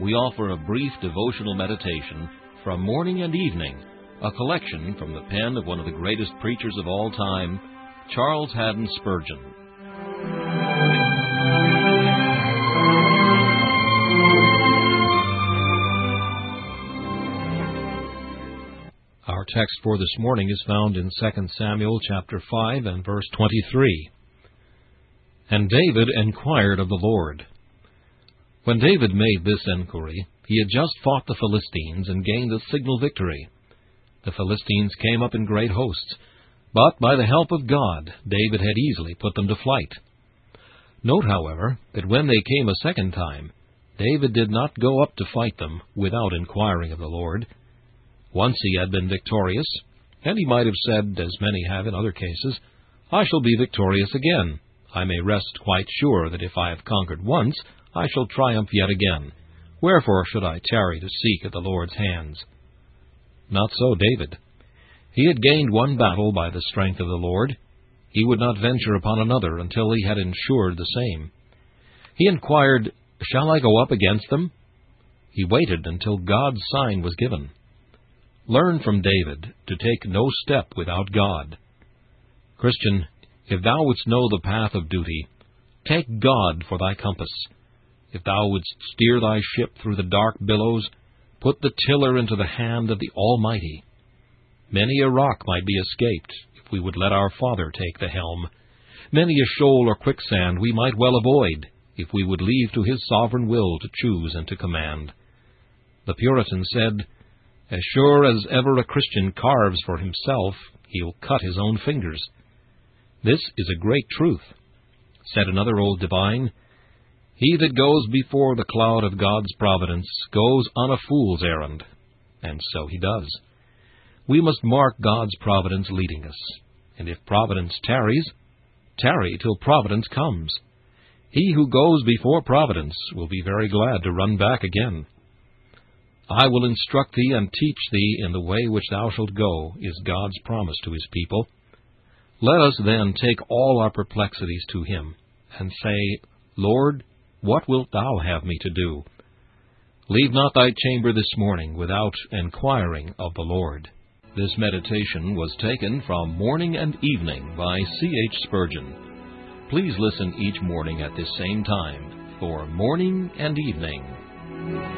we offer a brief devotional meditation from morning and evening, a collection from the pen of one of the greatest preachers of all time, Charles Haddon Spurgeon. Our text for this morning is found in 2 Samuel chapter 5 and verse 23. And David inquired of the Lord, when David made this enquiry, he had just fought the Philistines and gained a signal victory. The Philistines came up in great hosts, but by the help of God, David had easily put them to flight. Note, however, that when they came a second time, David did not go up to fight them without inquiring of the Lord. Once he had been victorious, and he might have said, as many have in other cases, I shall be victorious again. I may rest quite sure that if I have conquered once, I shall triumph yet again. Wherefore should I tarry to seek at the Lord's hands? Not so David. He had gained one battle by the strength of the Lord. He would not venture upon another until he had ensured the same. He inquired, Shall I go up against them? He waited until God's sign was given. Learn from David to take no step without God. Christian, if thou wouldst know the path of duty, take God for thy compass. If thou wouldst steer thy ship through the dark billows, put the tiller into the hand of the Almighty. Many a rock might be escaped if we would let our Father take the helm. Many a shoal or quicksand we might well avoid if we would leave to His sovereign will to choose and to command. The Puritan said, As sure as ever a Christian carves for himself, he'll cut his own fingers. This is a great truth. Said another old divine, he that goes before the cloud of God's providence goes on a fool's errand. And so he does. We must mark God's providence leading us. And if providence tarries, tarry till providence comes. He who goes before providence will be very glad to run back again. I will instruct thee and teach thee in the way which thou shalt go, is God's promise to his people. Let us then take all our perplexities to him, and say, Lord, what wilt thou have me to do? Leave not thy chamber this morning without enquiring of the Lord. This meditation was taken from Morning and Evening by C. H. Spurgeon. Please listen each morning at this same time for Morning and Evening.